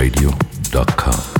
www.urbanradio.com.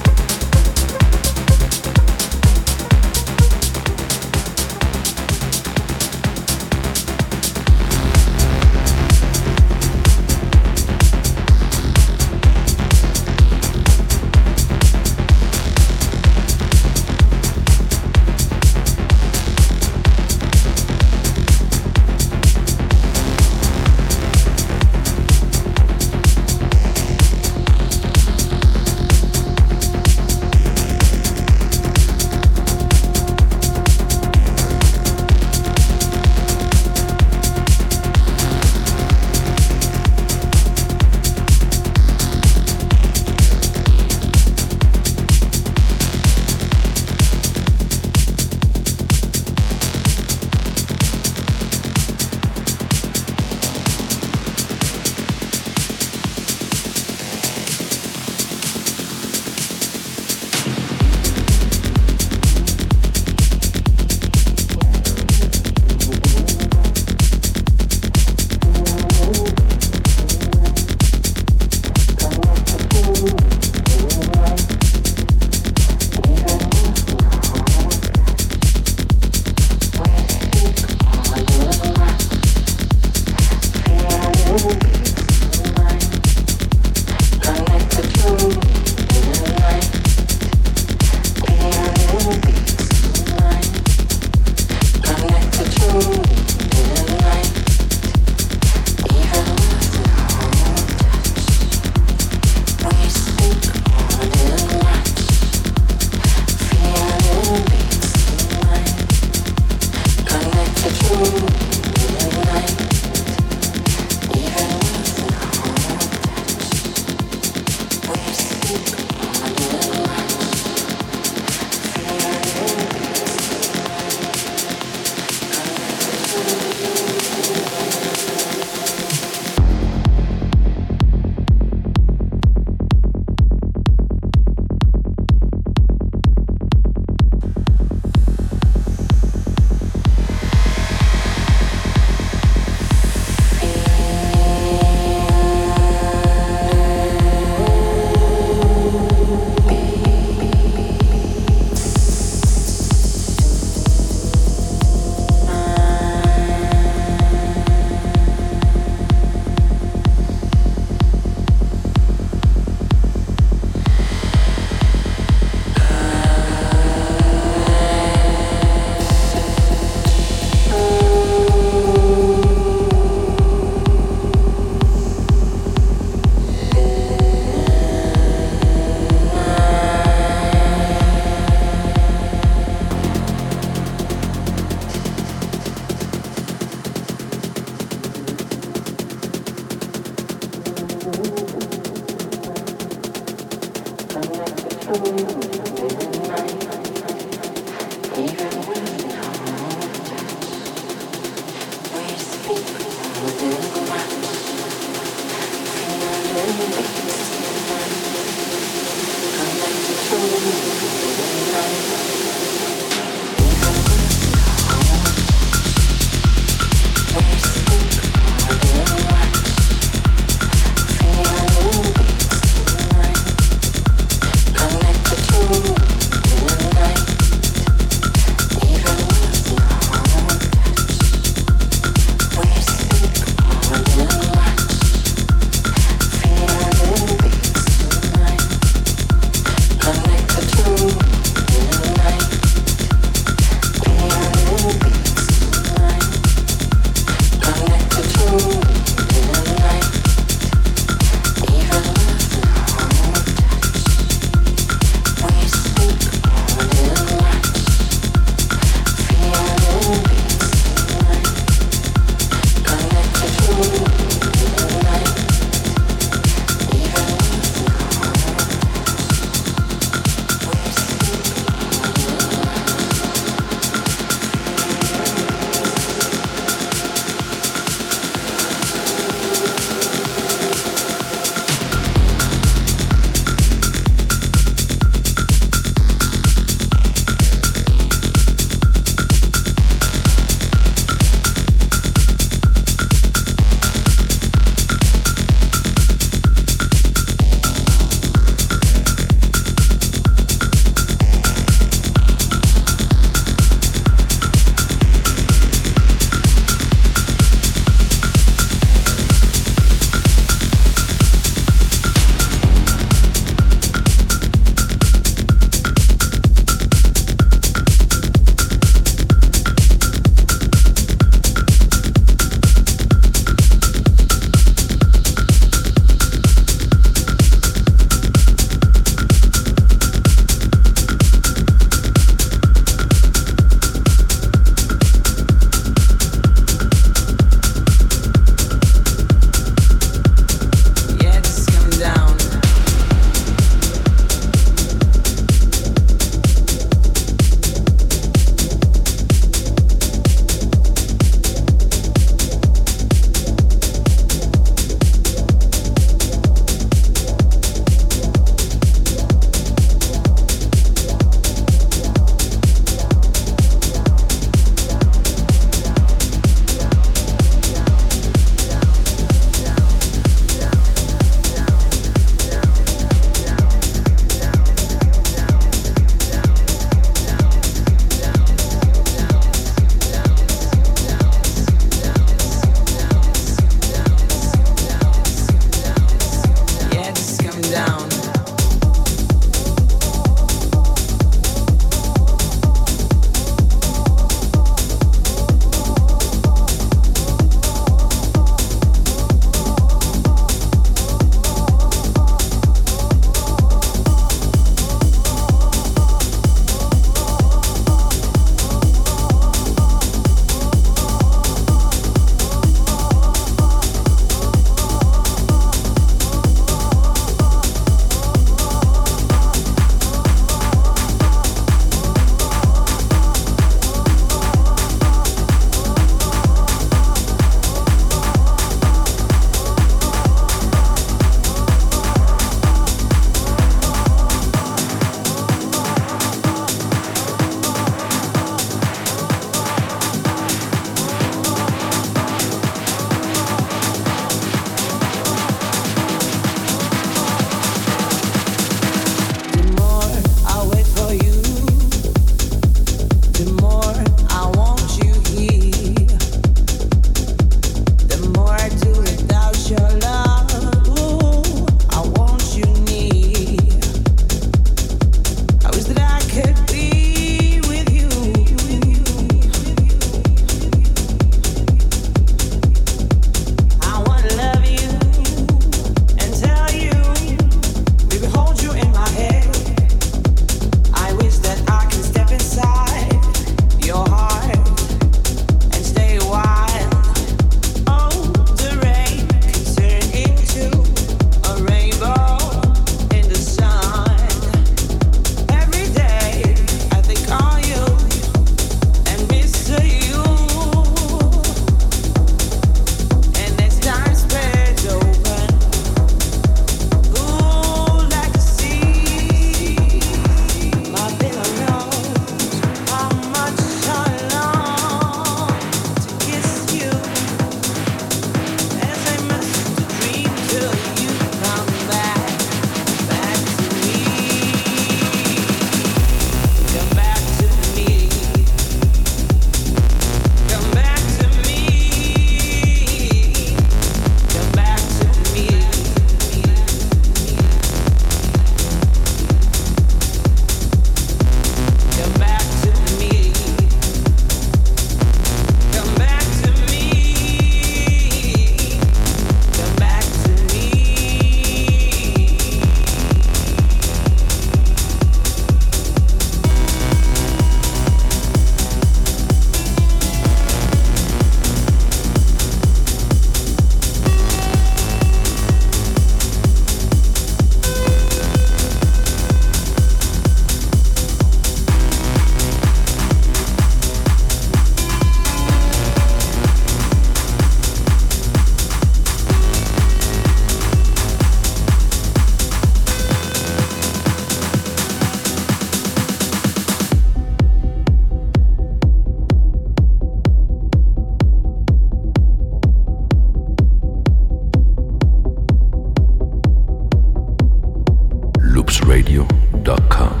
loopsradio.com.